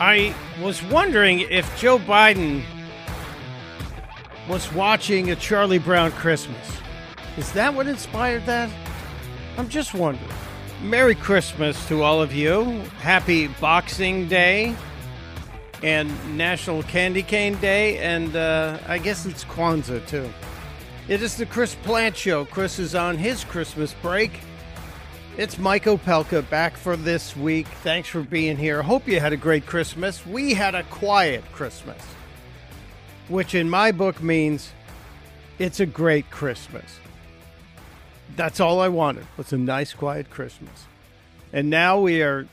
I was wondering if Joe Biden was watching a Charlie Brown Christmas. Is that what inspired that? I'm just wondering. Merry Christmas to all of you. Happy Boxing Day and National Candy Cane Day, and uh, I guess it's Kwanzaa too. It is the Chris Plante Show. Chris is on his Christmas break. It's Mike Opelka back for this week. Thanks for being here. Hope you had a great Christmas. We had a quiet Christmas, which in my book means it's a great Christmas. That's all I wanted was a nice, quiet Christmas. And now we are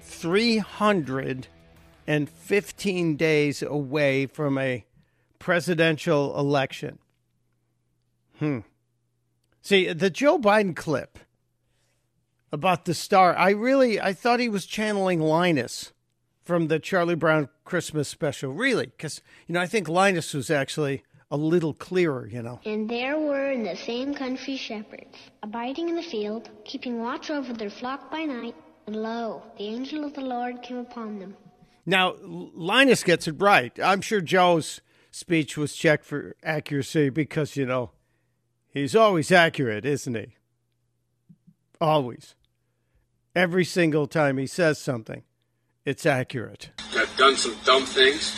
315 days away from a presidential election. Hmm. See, the Joe Biden clip about the star, I really I thought he was channeling Linus from the Charlie Brown Christmas special. Really, because you know I think Linus was actually a little clearer. You know. And there were in the same country shepherds, abiding in the field, keeping watch over their flock by night. And lo, the angel of the Lord came upon them. Now Linus gets it right. I'm sure Joe's speech was checked for accuracy because you know he's always accurate, isn't he? Always. Every single time he says something, it's accurate. I've done some dumb things,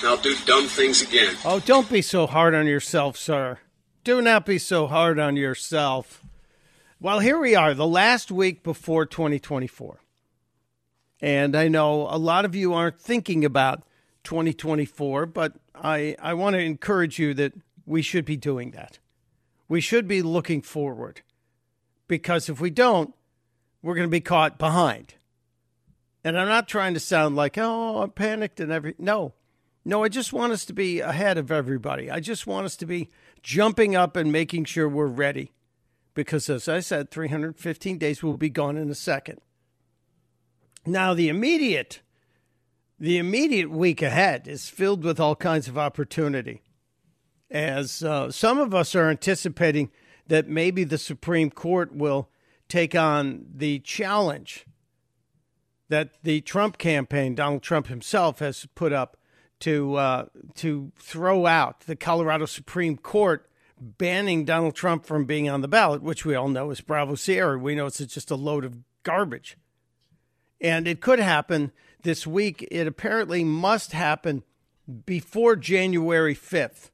and I'll do dumb things again. Oh, don't be so hard on yourself, sir. Do not be so hard on yourself. Well, here we are, the last week before 2024. And I know a lot of you aren't thinking about 2024, but I, I want to encourage you that we should be doing that. We should be looking forward. Because if we don't, we're going to be caught behind. And I'm not trying to sound like, oh, I'm panicked and every. No, no, I just want us to be ahead of everybody. I just want us to be jumping up and making sure we're ready. Because as I said, 315 days will be gone in a second. Now, the immediate, the immediate week ahead is filled with all kinds of opportunity. As uh, some of us are anticipating that maybe the Supreme Court will take on the challenge that the Trump campaign, Donald Trump himself, has put up to uh, to throw out the Colorado Supreme Court banning Donald Trump from being on the ballot, which we all know is Bravo Sierra. We know it's just a load of garbage, and it could happen this week. It apparently must happen before January fifth.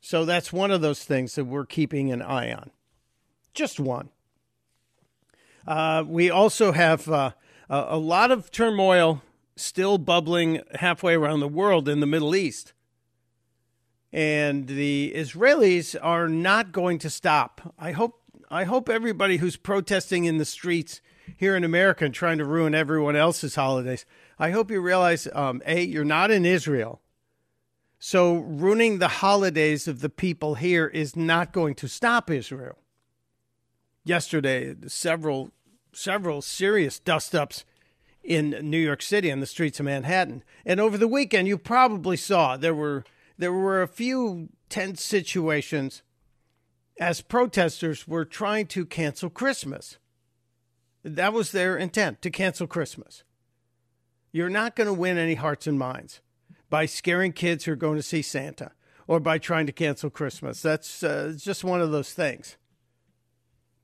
So that's one of those things that we're keeping an eye on just one. Uh, we also have uh, a, lot of turmoil still bubbling halfway around the world in the Middle East. And the Israelis are not going to stop. I hope I hope everybody who's protesting in the streets here in America and trying to ruin everyone else's holidays, I hope you realize um, A, you're not in Israel. So ruining the holidays of the people here is not going to stop Israel yesterday several several serious dust-ups in New York City on the streets of Manhattan. And over the weekend you probably saw there were there were a few tense situations as protesters were trying to cancel Christmas. That was their intent to cancel Christmas. You're not going to win any hearts and minds by scaring kids who are going to see Santa or by trying to cancel Christmas. That's uh, just one of those things.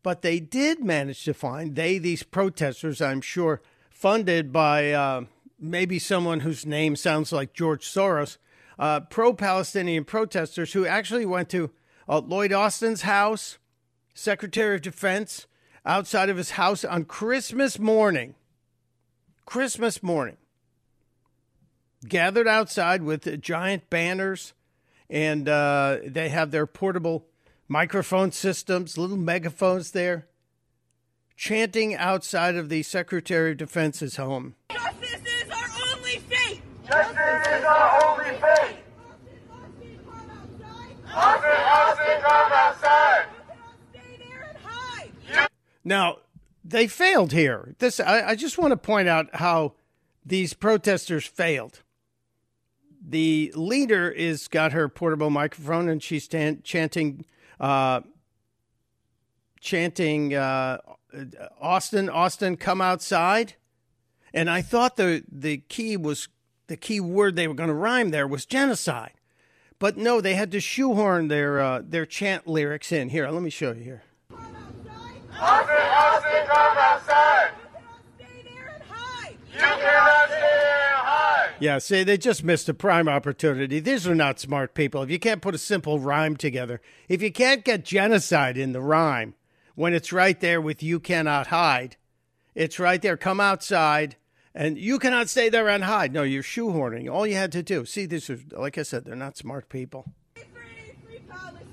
But they did manage to find, they, these protesters, I'm sure, funded by uh, maybe someone whose name sounds like George Soros, uh, pro Palestinian protesters who actually went to uh, Lloyd Austin's house, Secretary of Defense, outside of his house on Christmas morning. Christmas morning. Gathered outside with giant banners, and uh, they have their portable microphone systems, little megaphones there, chanting outside of the Secretary of Defense's home. Justice is our only fate. Justice is our only fate. Austin, Austin, come outside. Stay there and hide. Now, they failed here. This I, I just want to point out how these protesters failed. The leader is got her portable microphone and she's tan- chanting, uh, chanting, uh, Austin, Austin, come outside. And I thought the the key was the key word they were going to rhyme there was genocide, but no, they had to shoehorn their uh, their chant lyrics in. Here, let me show you here. Austin, Austin, come outside. Stay there and hide. You cannot stay there and hide. Yeah, see, they just missed a prime opportunity. These are not smart people. If you can't put a simple rhyme together, if you can't get genocide in the rhyme when it's right there with you cannot hide, it's right there. Come outside and you cannot stay there and hide. No, you're shoehorning. All you had to do. See, these are, like I said, they're not smart people. Free, free, free Palestine.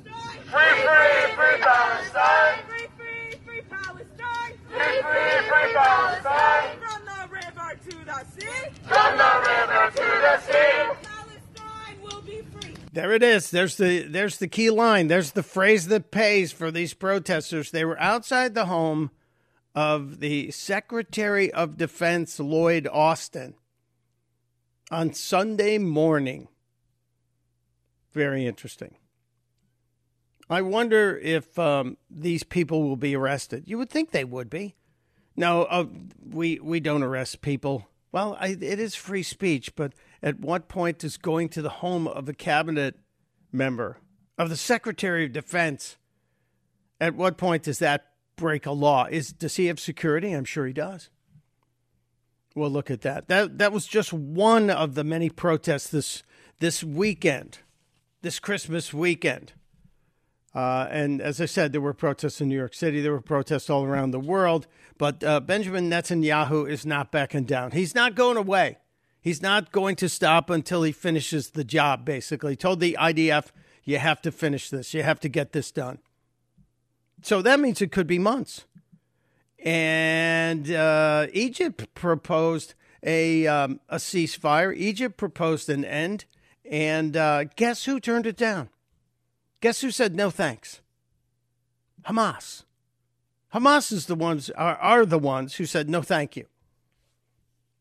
Free, free, free Palestine. Free, free, free Palestine. Free, free, free Palestine. From the river to the sea. From the river to the sea. Palestine will be free. There it is. There's the there's the key line. There's the phrase that pays for these protesters. They were outside the home of the Secretary of Defense Lloyd Austin on Sunday morning. Very interesting. I wonder if um, these people will be arrested. You would think they would be. No, uh, we we don't arrest people. Well, I, it is free speech, but at what point does going to the home of a cabinet member of the Secretary of Defense? At what point does that break a law? Is does he have security? I'm sure he does. Well, look at that. That that was just one of the many protests this this weekend, this Christmas weekend. Uh, and as I said, there were protests in New York City. There were protests all around the world. But uh, Benjamin Netanyahu is not backing down. He's not going away. He's not going to stop until he finishes the job, basically. He told the IDF, you have to finish this. You have to get this done. So that means it could be months. And uh, Egypt proposed a, um, a ceasefire. Egypt proposed an end. And uh, guess who turned it down? Guess who said no thanks? Hamas. Hamas is the ones are, are the ones who said no thank you.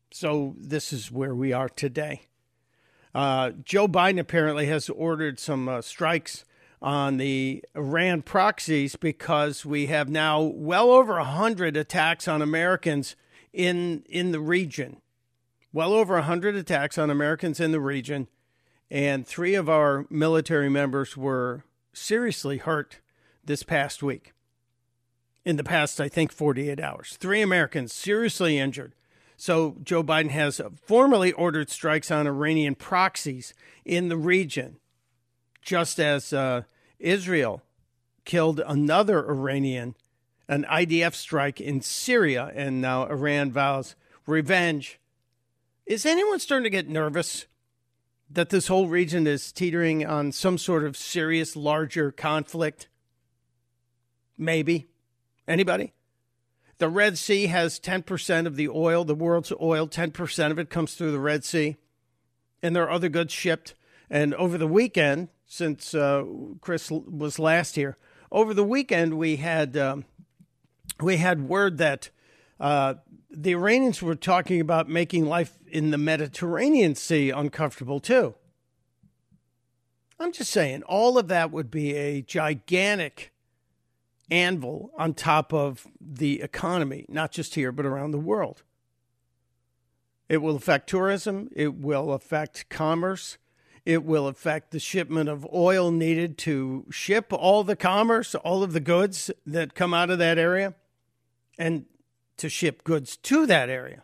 So this is where we are today. Uh, Joe Biden apparently has ordered some uh, strikes on the Iran proxies because we have now well over a hundred attacks on Americans in in the region. Well over a hundred attacks on Americans in the region, and three of our military members were seriously hurt this past week. In the past, I think 48 hours, three Americans seriously injured. So Joe Biden has formally ordered strikes on Iranian proxies in the region, just as uh, Israel killed another Iranian, an IDF strike in Syria, and now Iran vows revenge. Is anyone starting to get nervous that this whole region is teetering on some sort of serious, larger conflict? Maybe. Anybody? The Red Sea has 10% of the oil, the world's oil, 10% of it comes through the Red Sea. And there are other goods shipped. And over the weekend, since uh, Chris was last here, over the weekend we had um, we had word that uh, the Iranians were talking about making life in the Mediterranean Sea uncomfortable too. I'm just saying, all of that would be a gigantic anvil on top of the economy, not just here, but around the world. It will affect tourism, it will affect commerce, it will affect the shipment of oil needed to ship all the commerce, all of the goods that come out of that area, and to ship goods to that area.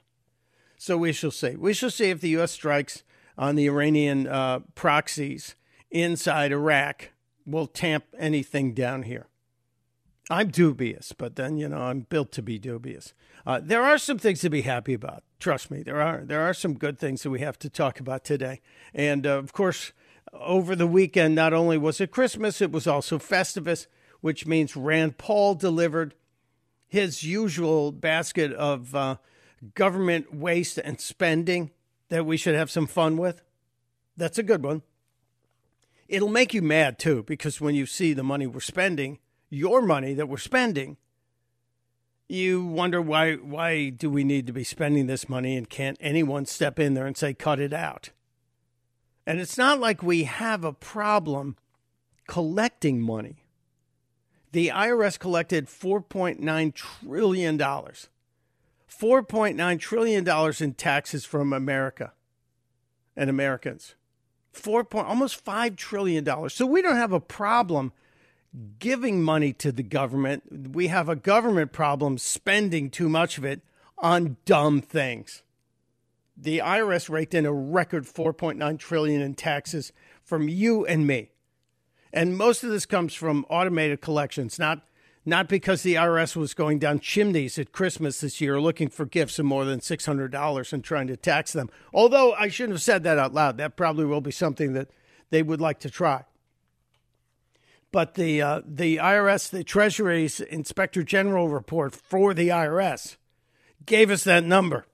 So we shall see. We shall see if the U.S. strikes on the Iranian uh, proxies inside Iraq will tamp anything down here. I'm dubious, but then you know I'm built to be dubious. Uh, there are some things to be happy about. Trust me, there are. There are some good things that we have to talk about today, and uh, of course, over the weekend, not only was it Christmas, it was also Festivus, which means Rand Paul delivered his usual basket of uh, government waste and spending that we should have some fun with. That's a good one. It'll make you mad too, because when you see the money we're spending, your money that we're spending, you wonder why why do we need to be spending this money and can't anyone step in there and say cut it out? And it's not like we have a problem collecting money. The IRS collected $4.9 trillion. $4.9 trillion in taxes from America and Americans. Four point, almost $5 trillion. So we don't have a problem giving money to the government. We have a government problem spending too much of it on dumb things. The IRS raked in a record 4.9 trillion in taxes from you and me. And most of this comes from automated collections, not not because the IRS was going down chimneys at Christmas this year looking for gifts of more than $600 and trying to tax them. Although I shouldn't have said that out loud. That probably will be something that they would like to try. But the uh, the IRS, the Treasury's Inspector General report for the IRS gave us that number.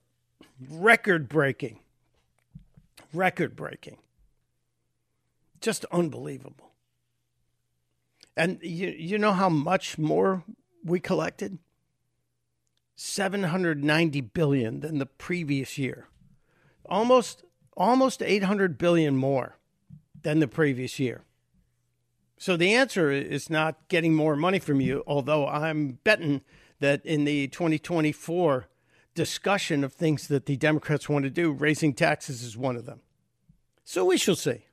Record breaking. Record breaking. Just unbelievable. And you, you know how much more we collected? 790 billion than the previous year. Almost almost 800 billion more than the previous year. So the answer is not getting more money from you, although I'm betting that in the 2024 discussion of things that the Democrats want to do, raising taxes is one of them. So we shall see.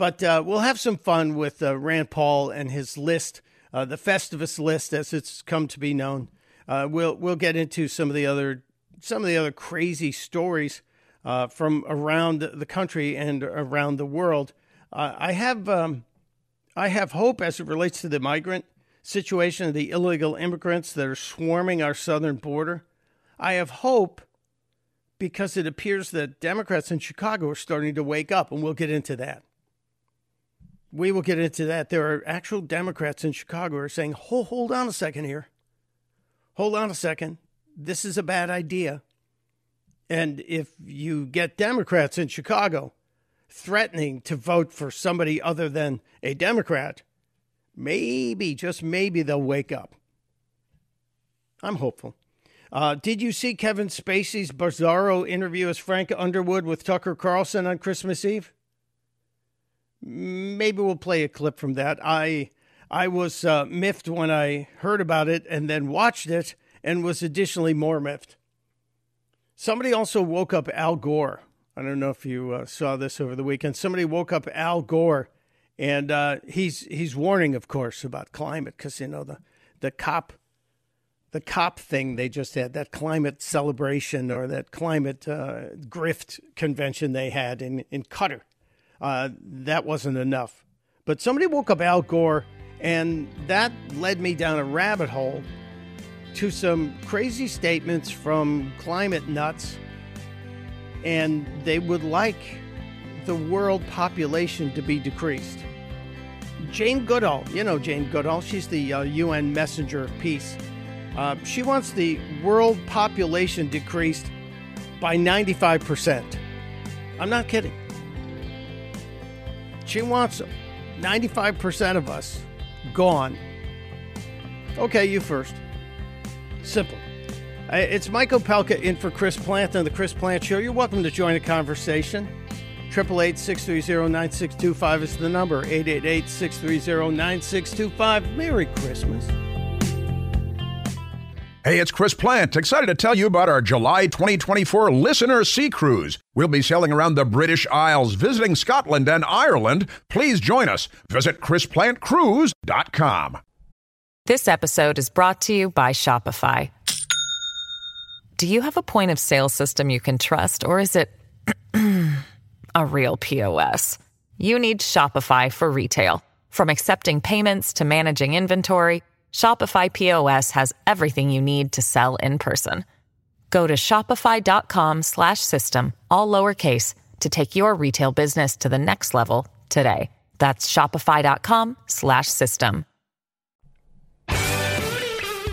But uh, we'll have some fun with uh, Rand Paul and his list, uh, the Festivus list, as it's come to be known. Uh, we'll we'll get into some of the other some of the other crazy stories uh, from around the country and around the world. Uh, I have um, I have hope as it relates to the migrant situation of the illegal immigrants that are swarming our southern border. I have hope because it appears that Democrats in Chicago are starting to wake up, and we'll get into that. We will get into that. There are actual Democrats in Chicago who are saying, hold, hold on a second here. Hold on a second. This is a bad idea. And if you get Democrats in Chicago threatening to vote for somebody other than a Democrat, maybe, just maybe, they'll wake up. I'm hopeful. Uh, did you see Kevin Spacey's bizarro interview as Frank Underwood with Tucker Carlson on Christmas Eve? Maybe we'll play a clip from that. I I was uh, miffed when I heard about it and then watched it and was additionally more miffed. Somebody also woke up Al Gore I don't know if you uh, saw this over the weekend. Somebody woke up Al Gore, and uh, he's he's warning, of course, about climate because you know the the cop the cop thing they just had that climate celebration or that climate uh, grift convention they had in in Qatar. Uh, that wasn't enough, but somebody woke up Al Gore, and that led me down a rabbit hole to some crazy statements from climate nuts and they would like the world population to be decreased. Jane Goodall, you know Jane Goodall, she's the uh, UN messenger of peace. Uh, she wants the world population decreased by 95%. I'm not kidding. She wants them. 95% of us gone. Okay, you first. Simple. It's Mike Opelka in for Chris Plante on the Chris Plante Show. You're welcome to join the conversation. 888-630-9625 is the number. 888-630-9625. Merry Christmas. Hey, it's Chris Plante. Excited to tell you about our July 2024 Listener Sea Cruise. We'll be sailing around the British Isles, visiting Scotland and Ireland. Please join us. Visit ChrisPlanteCruise.com. This episode is brought to you by Shopify. Do you have a point of sale system you can trust, or is it a real POS? You need Shopify for retail. From accepting payments to managing inventory, Shopify POS has everything you need to sell in person. Go to shopify.com/system all lowercase to take your retail business to the next level today. That's shopify.com/system.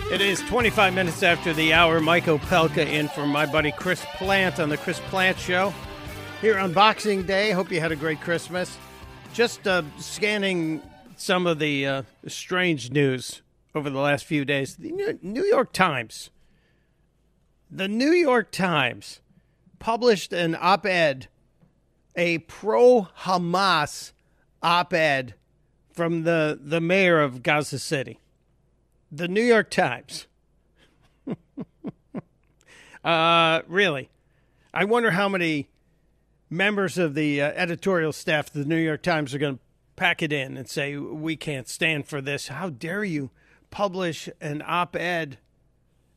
It is 25 minutes after the hour. Mike Opelka in for my buddy Chris Plante on the Chris Plante Show. Here on Boxing Day. Hope you had a great Christmas. Just uh, scanning some of the uh, strange news over the last few days. The New York Times. The New York Times published an op ed, a pro Hamas op ed from the, the mayor of Gaza City the New York Times. uh, really, I wonder how many members of the uh, editorial staff of the New York Times are going to pack it in and say, We can't stand for this. How dare you publish an op ed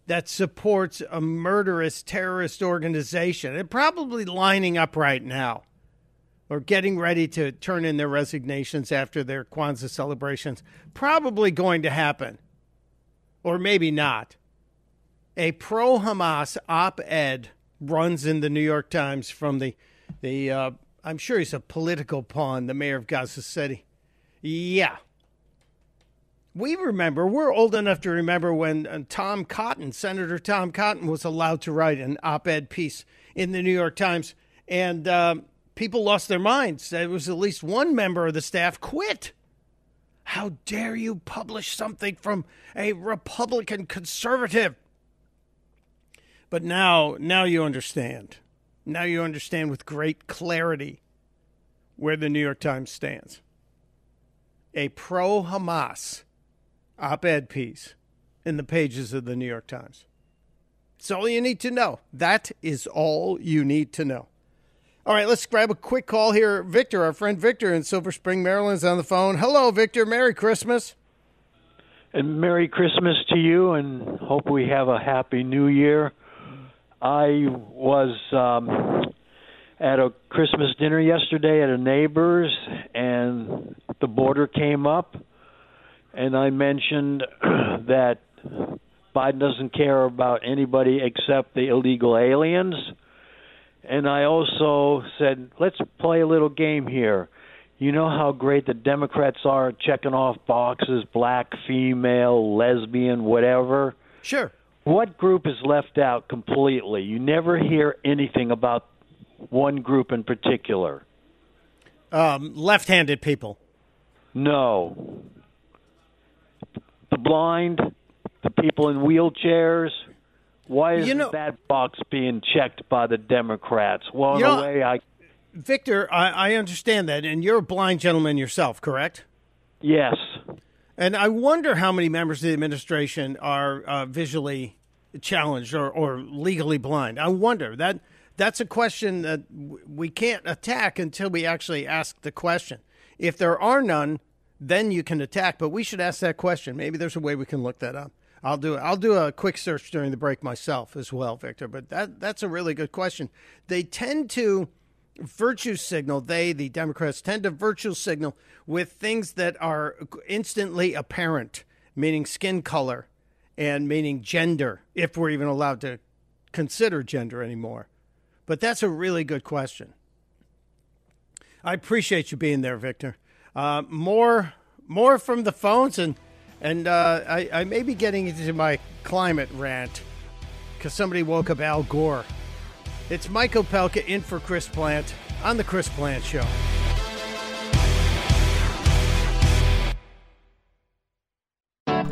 that supports a murderous terrorist organization? They're probably lining up right now or getting ready to turn in their resignations after their Kwanzaa celebrations. Probably going to happen or maybe not. A pro Hamas op ed runs in the New York Times from the, the uh, I'm sure he's a political pawn, the mayor of Gaza City. Yeah. We remember, we're old enough to remember when uh, Tom Cotton, Senator Tom Cotton, was allowed to write an op ed piece in the New York Times, and uh, people lost their minds. There was at least one member of the staff quit how dare you publish something from a Republican conservative? But now, now you understand. Now you understand with great clarity where the New York Times stands. A pro Hamas op ed piece in the pages of the New York Times. It's all you need to know. That is all you need to know. All right, let's grab a quick call here. Victor, our friend Victor in Silver Spring, Maryland, is on the phone. Hello, Victor. Merry Christmas. And Merry Christmas to you, and hope we have a happy New Year. I was um, at a Christmas dinner yesterday at a neighbor's, and the border came up, and I mentioned that Biden doesn't care about anybody except the illegal aliens and I also said, let's play a little game here. You know how great the Democrats are checking off boxes black, female, lesbian, whatever? Sure. What group is left out completely? You never hear anything about one group in particular. Um, left handed people. No. Blind, the people in wheelchairs, why is You know- that box being checked by the Democrats? Well, in know- a way, I Victor, I, I understand that, and you're a blind gentleman yourself, correct? yes, And I wonder how many members of the administration are uh, visually challenged or, or legally blind. I wonder that that's a question that w- we can't attack until we actually ask the question. If there are none, then you can attack. But we should ask that question. Maybe there's a way we can look that up. I'll do I'll do a quick search during the break myself as well, Victor. But that that's a really good question. They tend to virtue signal. They, the Democrats, tend to virtue signal with things that are instantly apparent, meaning skin color and meaning gender, if we're even allowed to consider gender anymore. But that's a really good question. I appreciate you being there, Victor. Uh, more, more from the phones, and and uh, I, I may be getting into my climate rant because somebody woke up Al Gore. It's Mike Opelka in for Chris Plante on the Chris Plante Show.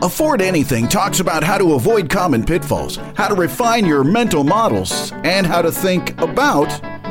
Afford Anything talks about how to avoid common pitfalls, how to refine your mental models, and how to think about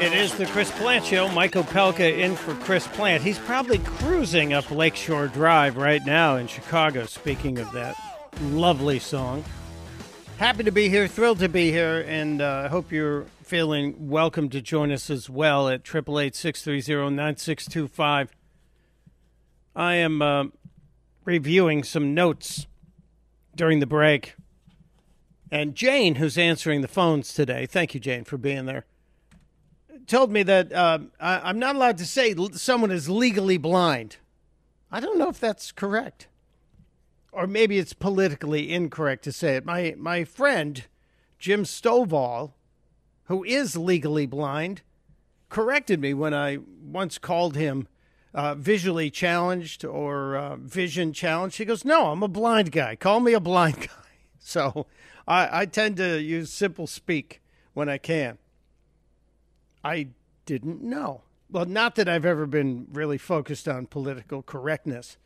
It is the Chris Plante Show. Mike Opelka in for Chris Plante. He's probably cruising up Lakeshore Drive right now in Chicago, speaking of that lovely song. Happy to be here, thrilled to be here, and uh, I hope you're feeling welcome to join us as well at 888 630 9625. I am uh, reviewing some notes during the break. And Jane, who's answering the phones today, thank you, Jane, for being there told me that uh, I, am not allowed to say someone is legally blind. I don't know if that's correct, or maybe it's politically incorrect to say it. My my friend Jim Stovall, who is legally blind, corrected me when I once called him uh, visually challenged or uh, vision challenged. He goes, "No, I'm a blind guy. Call me a blind guy." So I, I tend to use simple speak when I can. I didn't know. Well, not that I've ever been really focused on political correctness.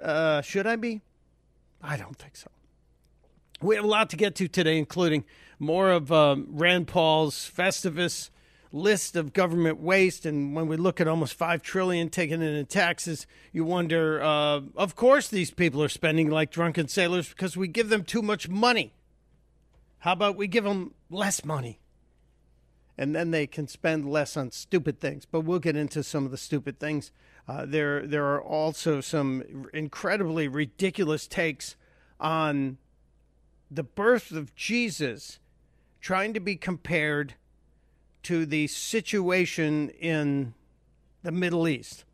Uh, should I be? I don't think so. We have a lot to get to today, including more of um, Rand Paul's Festivus list of government waste. And when we look at almost five trillion taken in in taxes, you wonder. Uh, of course, these people are spending like drunken sailors because we give them too much money. How about we give them less money? And then they can spend less on stupid things. But we'll get into some of the stupid things. Uh, there, there are also some incredibly ridiculous takes on the birth of Jesus, trying to be compared to the situation in the Middle East.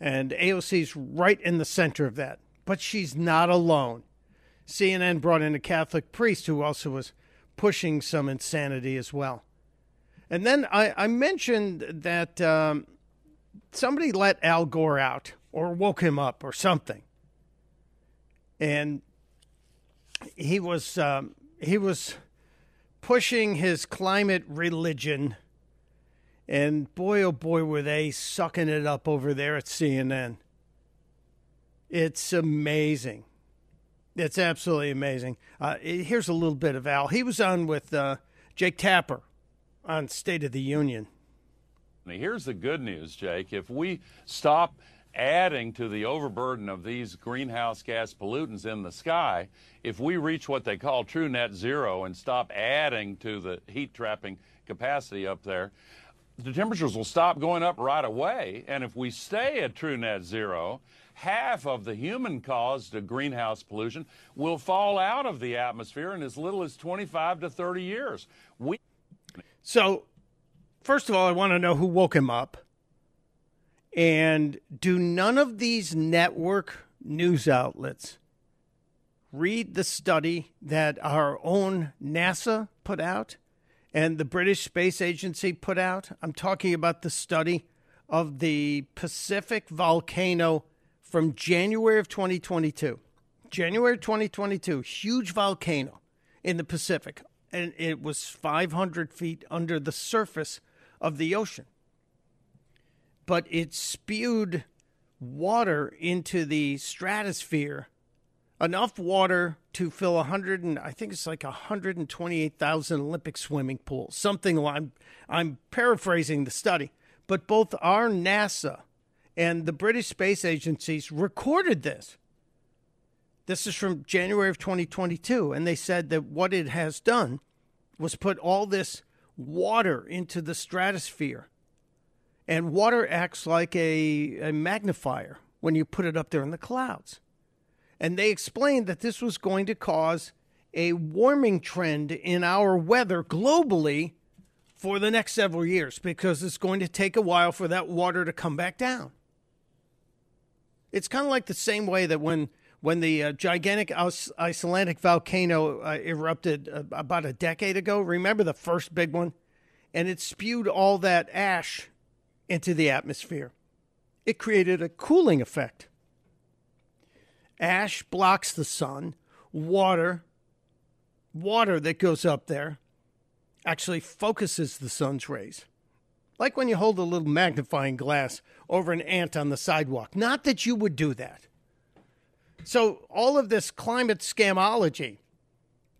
And AOC's right in the center of that. But she's not alone. CNN brought in a Catholic priest who also was pushing some insanity as well. And then I, I mentioned that um, somebody let Al Gore out or woke him up or something. And he was um, he was pushing his climate religion, and boy oh boy were they sucking it up over there at CNN. It's amazing. It's absolutely amazing. Uh, here's a little bit of Al. He was on with uh, Jake Tapper on State of the Union. Here's the good news, Jake. If we stop adding to the overburden of these greenhouse gas pollutants in the sky, if we reach what they call true net zero and stop adding to the heat trapping capacity up there, the temperatures will stop going up right away. And if we stay at true net zero, half of the human caused greenhouse pollution will fall out of the atmosphere in as little as 25 to 30 years. We so, first of all, I want to know who woke him up. And do none of these network news outlets read the study that our own NASA put out and the British Space Agency put out? I'm talking about the study of the Pacific volcano from January of 2022. January 2022, huge volcano in the Pacific, and it was 500 feet under the surface of the ocean. But it spewed water into the stratosphere, enough water to fill 100 and I think it's like 128,000 Olympic swimming pools. Something I'm I'm paraphrasing the study, but both our NASA and the British space agencies recorded this. This is from January of 2022. And they said that what it has done was put all this water into the stratosphere. And water acts like a, a magnifier when you put it up there in the clouds. And they explained that this was going to cause a warming trend in our weather globally for the next several years because it's going to take a while for that water to come back down. It's kind of like the same way that when when the uh, gigantic Icelandic volcano uh, erupted uh, about a decade ago. Remember the first big one? And it spewed all that ash into the atmosphere. It created a cooling effect. Ash blocks the sun, water, water that goes up there actually focuses the sun's rays. Like when you hold a little magnifying glass over an ant on the sidewalk. Not that you would do that. So all of this climate scamology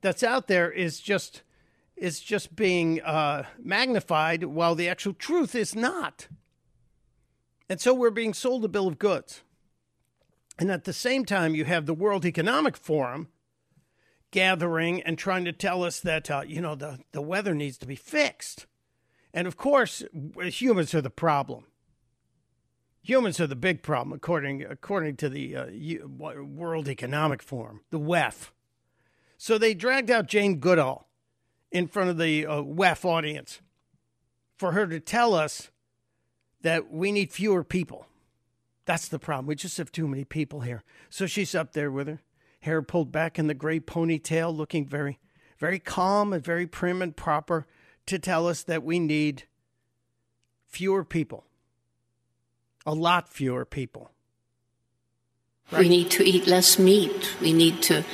that's out there is just is just being uh, magnified while the actual truth is not. And so we're being sold a bill of goods. And at the same time, you have the World Economic Forum gathering and trying to tell us that, uh, you know, the, the weather needs to be fixed. And of course, humans are the problem humans are the big problem, according according to the uh, World Economic Forum, the WEF. So they dragged out Jane Goodall in front of the uh, WEF audience, for her to tell us that we need fewer people. That's the problem. We just have too many people here. So she's up there with her, hair pulled back in the gray ponytail, looking very, very calm and very prim and proper to tell us that we need fewer people. A lot fewer people. Right? We need to eat less meat. We need to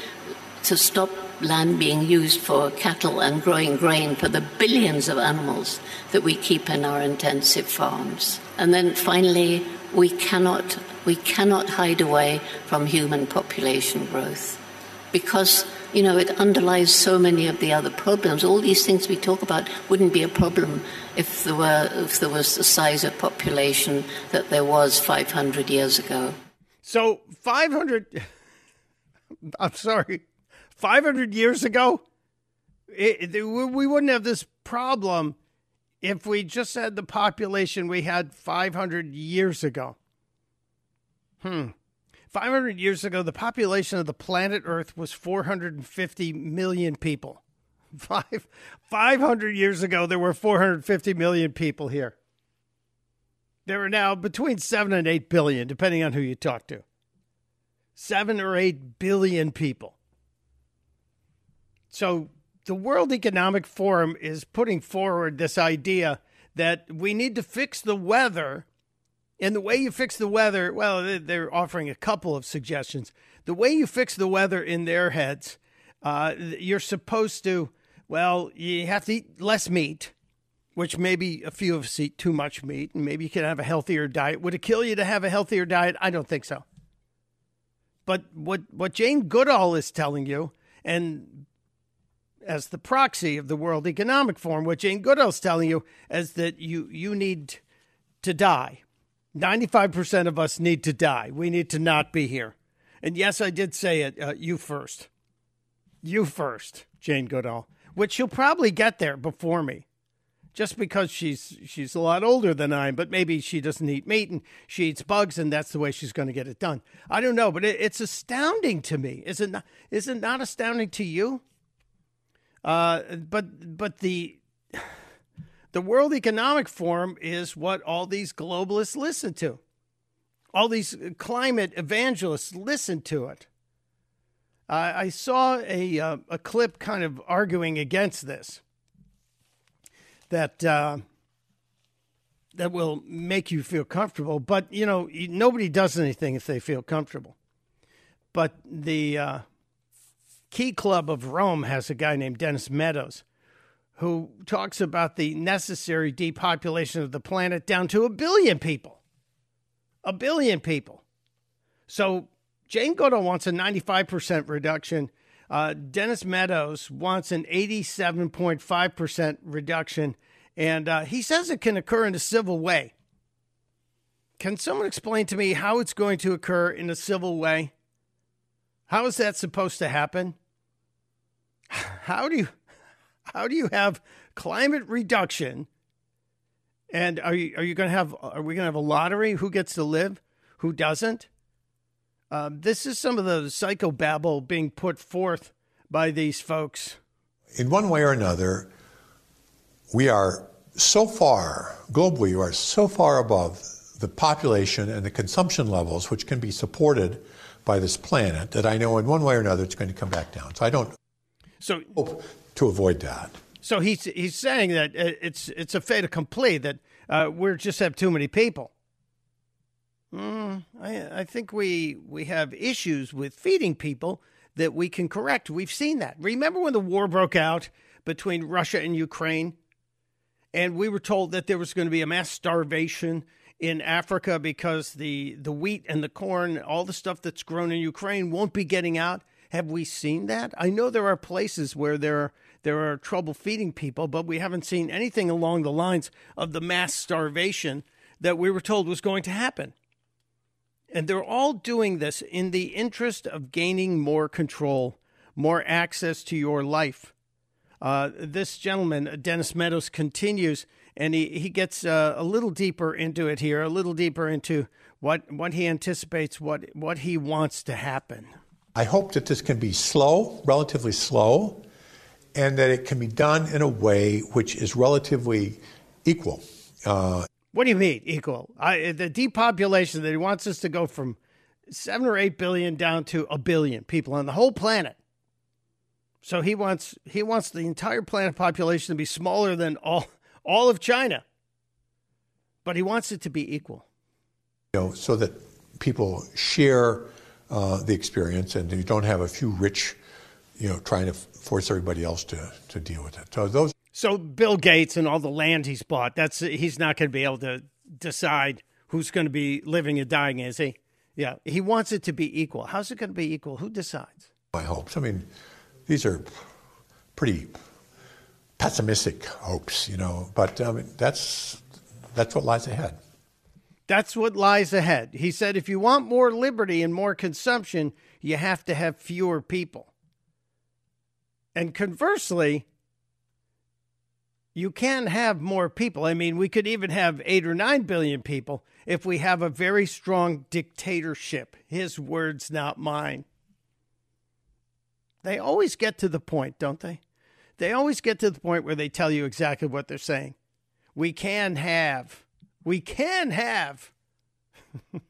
to stop land being used for cattle and growing grain for the billions of animals that we keep in our intensive farms. And then finally, we cannot, we cannot hide away from human population growth because you know it underlies so many of the other problems. All these things we talk about wouldn't be a problem if there were if there was the size of population that there was 500 years ago. So 500. I'm sorry. 500 years ago, it, it, we wouldn't have this problem if we just had the population we had 500 years ago. Hmm. 500 years ago, the population of the planet Earth was 450 million people. Five, 500 years ago, there were 450 million people here. There are now between 7 and 8 billion, depending on who you talk to. 7 or 8 billion people. So the World Economic Forum is putting forward this idea that we need to fix the weather. And the way you fix the weather, well, they're offering a couple of suggestions. The way you fix the weather in their heads, uh, you're supposed to, well, you have to eat less meat, which maybe a few of us eat too much meat, and maybe you can have a healthier diet. Would it kill you to have a healthier diet? I don't think so. But what, what Jane Goodall is telling you, and as the proxy of the World Economic Forum, what Jane Goodall's telling you is that you you need to die. 95% of us need to die. We need to not be here. And yes, I did say it. Uh, you first. You first, Jane Goodall, which she'll probably get there before me. Just because she's she's a lot older than I am, but maybe she doesn't eat meat and she eats bugs, and that's the way she's going to get it done. I don't know, but it, it's astounding to me. Is it not? Is it not astounding to you? Uh, but but the the World Economic Forum is what all these globalists listen to. All these climate evangelists listen to it. Uh, I saw a uh, a clip kind of arguing against this. That uh, that will make you feel comfortable, but you know nobody does anything if they feel comfortable. But the uh, Key Club of Rome has a guy named Dennis Meadows who talks about the necessary depopulation of the planet down to a billion people. A billion people. So Jane Goodall wants a 95% reduction. Uh, Dennis Meadows wants an 87.5% reduction. And uh, he says it can occur in a civil way. Can someone explain to me how it's going to occur in a civil way? How is that supposed to happen? how do you how do you have climate reduction? And are you are you going to have are we going to have a lottery? Who gets to live? Who doesn't? Um, this is some of the psychobabble being put forth by these folks. In one way or another, we are so far globally. We are so far above the population and the consumption levels which can be supported by this planet that I know in one way or another it's going to come back down. So I don't so to avoid that. So he's he's saying that it's it's a fait accompli that uh, we just have too many people. Mm, I I think we we have issues with feeding people that we can correct. We've seen that. Remember when the war broke out between Russia and Ukraine, and we were told that there was going to be a mass starvation in Africa because the the wheat and the corn, all the stuff that's grown in Ukraine, won't be getting out. Have we seen that? I know there are places where there are, there are trouble feeding people, but we haven't seen anything along the lines of the mass starvation that we were told was going to happen. And they're all doing this in the interest of gaining more control, more access to your life. Uh, this gentleman, Dennis Meadows, continues and he, he gets uh, a little deeper into it here, a little deeper into what, what he anticipates, what, what he wants to happen. I hope that this can be slow, relatively slow, and that it can be done in a way which is relatively equal. Uh, what do you mean equal? I, the depopulation that he wants us to go from seven or eight billion down to a billion people on the whole planet. So he wants he wants the entire planet population to be smaller than all all of China. But he wants it to be equal. You know, so that people share uh, the experience and you don't have a few rich, you know, trying to force everybody else to, to deal with it. So those So Bill Gates and all the land he's bought, that's he's not going to be able to decide who's going to be living and dying, is he? Yeah, he wants it to be equal. How's it going to be equal? Who decides? my hopes. I mean, these are pretty pessimistic hopes, you know, but I mean, that's that's what lies ahead. That's what lies ahead. He said if you want more liberty and more consumption, you have to have fewer people. And conversely, you can have more people. I mean, we could even have 8 or 9 billion people if we have a very strong dictatorship. His words, not mine. They always get to the point, don't they? They always get to the point where they tell you exactly what they're saying. We can have, we can have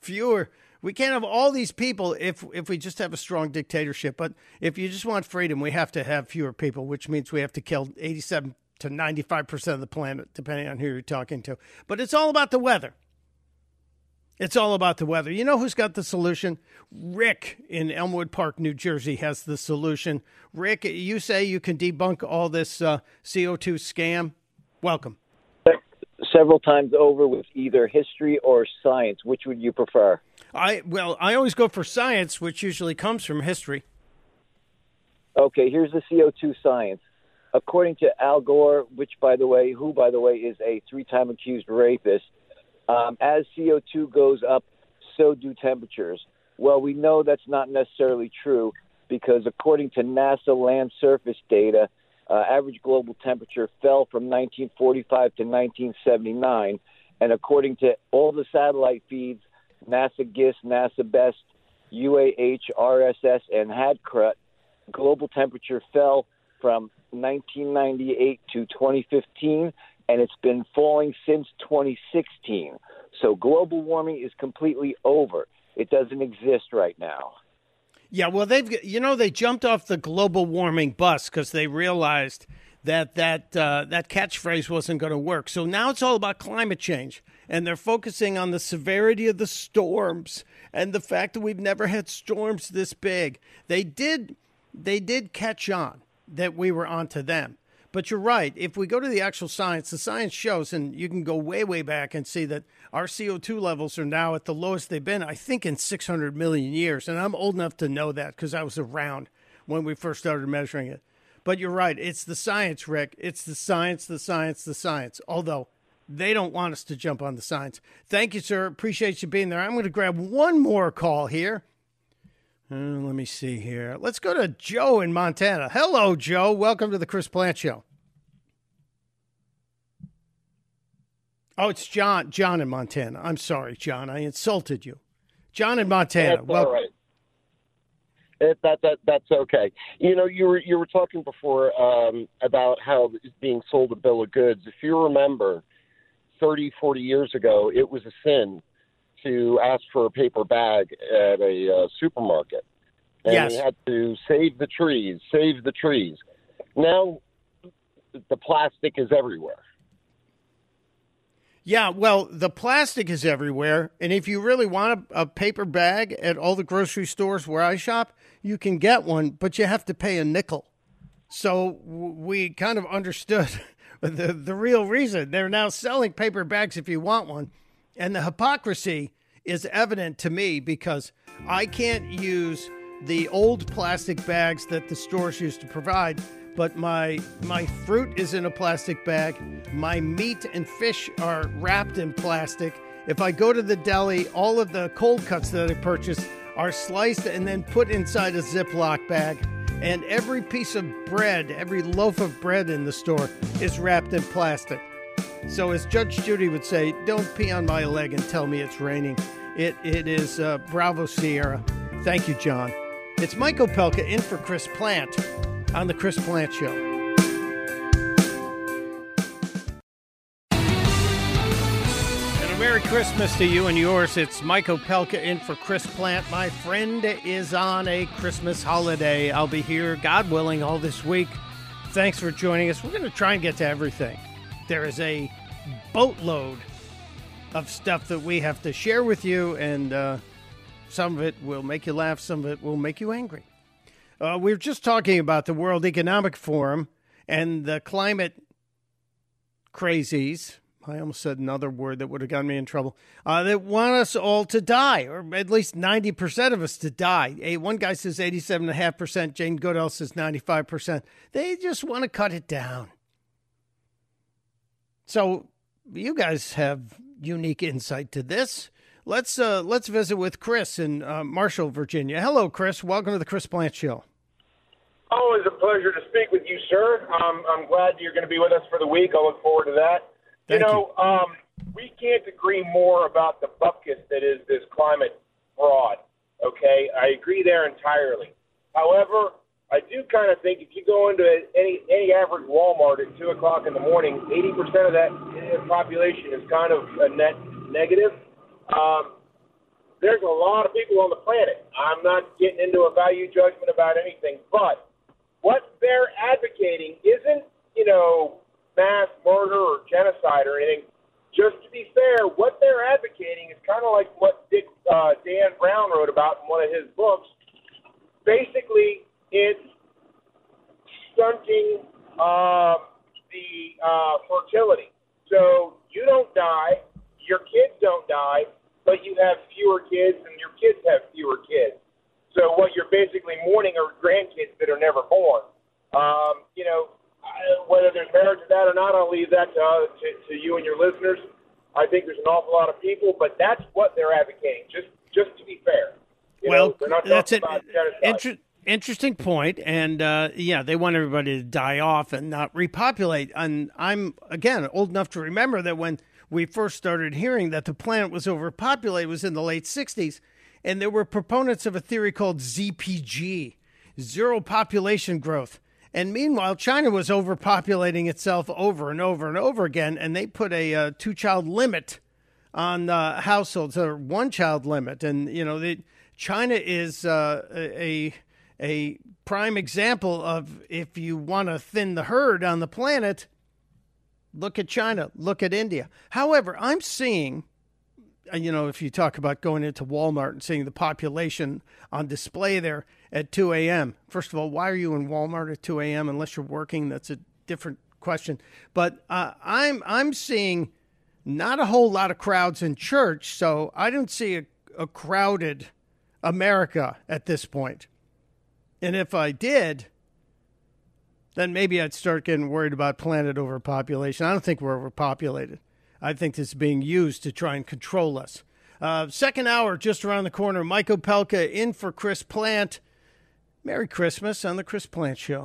fewer. We can't have all these people if if we just have a strong dictatorship. But if you just want freedom, we have to have fewer people, which means we have to kill eighty-seven to ninety-five percent of the planet, depending on who you're talking to. But it's all about the weather. It's all about the weather. You know who's got the solution? Rick in Elmwood Park, New Jersey, has the solution. Rick, you say you can debunk all this uh, CO2 scam. Welcome. Several times over with either history or science. Which would you prefer? I well, I always go for science, which usually comes from history. Okay, here's the CO2 science. According to Al Gore, which, by the way, who, by the way, is a three-time accused rapist, um, as CO2 goes up, so do temperatures. Well, we know that's not necessarily true because according to NASA land surface data, uh, average global temperature fell from 1945 to 1979. And according to all the satellite feeds, NASA GISS, NASA BEST, UAH, RSS, and HADCRUT, global temperature fell from 1998 to 2015, and it's been falling since 2016. So global warming is completely over. It doesn't exist right now. Yeah, well, they've you know they jumped off the global warming bus because they realized that that uh, that catchphrase wasn't going to work. So now it's all about climate change, and they're focusing on the severity of the storms and the fact that we've never had storms this big. They did they did catch on that we were onto them. But you're right. If we go to the actual science, the science shows, and you can go way, way back and see that our CO2 levels are now at the lowest they've been, I think, in 600 million years. And I'm old enough to know that because I was around when we first started measuring it. But you're right. It's the science, Rick. It's the science, the science, the science. Although they don't want us to jump on the science. Thank you, sir. Appreciate you being there. I'm going to grab one more call here. Uh, let me see here. Let's go to Joe in Montana. Hello, Joe. Welcome to the Chris Plante Show. Oh, it's John. John in Montana. I'm sorry, John. I insulted you. John in Montana. That's all right. It, that that that's okay. You know, you were you were talking before um, about how it's being sold a bill of goods. If you remember, 30, 40 years ago, it was a sin to ask for a paper bag at a uh, supermarket, and Yes. we had to save the trees, save the trees. Now, the plastic is everywhere. Yeah, well, the plastic is everywhere. And if you really want a, a paper bag at all the grocery stores where I shop, you can get one, but you have to pay a nickel. So we kind of understood the, the real reason. They're now selling paper bags if you want one. And the hypocrisy is evident to me because I can't use the old plastic bags that the stores used to provide but my my fruit is in a plastic bag. My meat and fish are wrapped in plastic. If i go to the deli all of the cold cuts that i purchase are sliced and then put inside a ziploc bag. And every piece of bread every loaf of bread in the store is wrapped in plastic. So as judge judy would say don't pee on my leg and tell me it's raining. It it is uh, bravo sierra. Thank you john. It's Mike Opelka in for Chris Plante on The Chris Plante Show. And a Merry Christmas to you and yours. It's Mike Opelka in for Chris Plante. My friend is on a Christmas holiday. I'll be here, God willing, all this week. Thanks for joining us. We're going to try and get to everything. There is a boatload of stuff that we have to share with you, and uh, some of it will make you laugh, some of it will make you angry. Uh, we are just talking about the World Economic Forum and the climate crazies. I almost said another word that would have gotten me in trouble. Uh, that want us all to die, or at least 90% of us to die. A, one guy says 87.5%, Jane Goodall says 95%. They just want to cut it down. So you guys have unique insight to this. Let's uh, let's visit with Chris in uh, Marshall, Virginia. Hello, Chris. Welcome to the Chris Plante Show. Always a pleasure to speak with you, sir. Um, I'm glad you're going to be with us for the week. I look forward to that. Thank you know, Um, we can't agree more about the bucket that is this climate fraud. Okay, I agree there entirely. However, I do kind of think if you go into any any average Walmart at two o'clock in the morning, eighty percent of that population is kind of a net negative. Um, there's a lot of people on the planet. I'm not getting into a value judgment about anything, but what they're advocating isn't, you know, mass murder or genocide or anything. Just to be fair, what they're advocating is kind of like what Dick uh, Dan Brown wrote about in one of his books. Basically, it's stunting uh, the uh, fertility. So you don't die, your kids don't die, but you have fewer kids, and your kids have fewer kids. So what you're basically mourning are grandkids that are never born. Um, you know, whether there's merit to that or not, I'll leave that to, uh, to, to you and your listeners. I think there's an awful lot of people, but that's what they're advocating. Just just to be fair. You well, know, that's an inter- interesting point. point, and uh, yeah, they want everybody to die off and not repopulate. And I'm again old enough to remember that when we first started hearing that the planet was overpopulated was in the late '60s, and there were proponents of a theory called ZPG, zero population growth. And meanwhile, China was overpopulating itself over and over and over again, and they put a uh, two child limit on uh, households, or one child limit. And, you know, the, China is uh, a, a prime example of if you want to thin the herd on the planet, look at China, look at India. However, I'm seeing uh, you know, if you talk about going into Walmart and seeing the population on display there at 2 a.m., first of all, why are you in Walmart at 2 a.m. unless you're working? That's a different question. But uh, I'm I'm seeing not a whole lot of crowds in church, so I don't see a, a crowded America at this point. And if I did, then maybe I'd start getting worried about planet overpopulation. I don't think we're overpopulated. I think this is being used to try and control us. Uh, second hour just around the corner. Mike Opelka in for Chris Plante. Merry Christmas on the Chris Plante Show.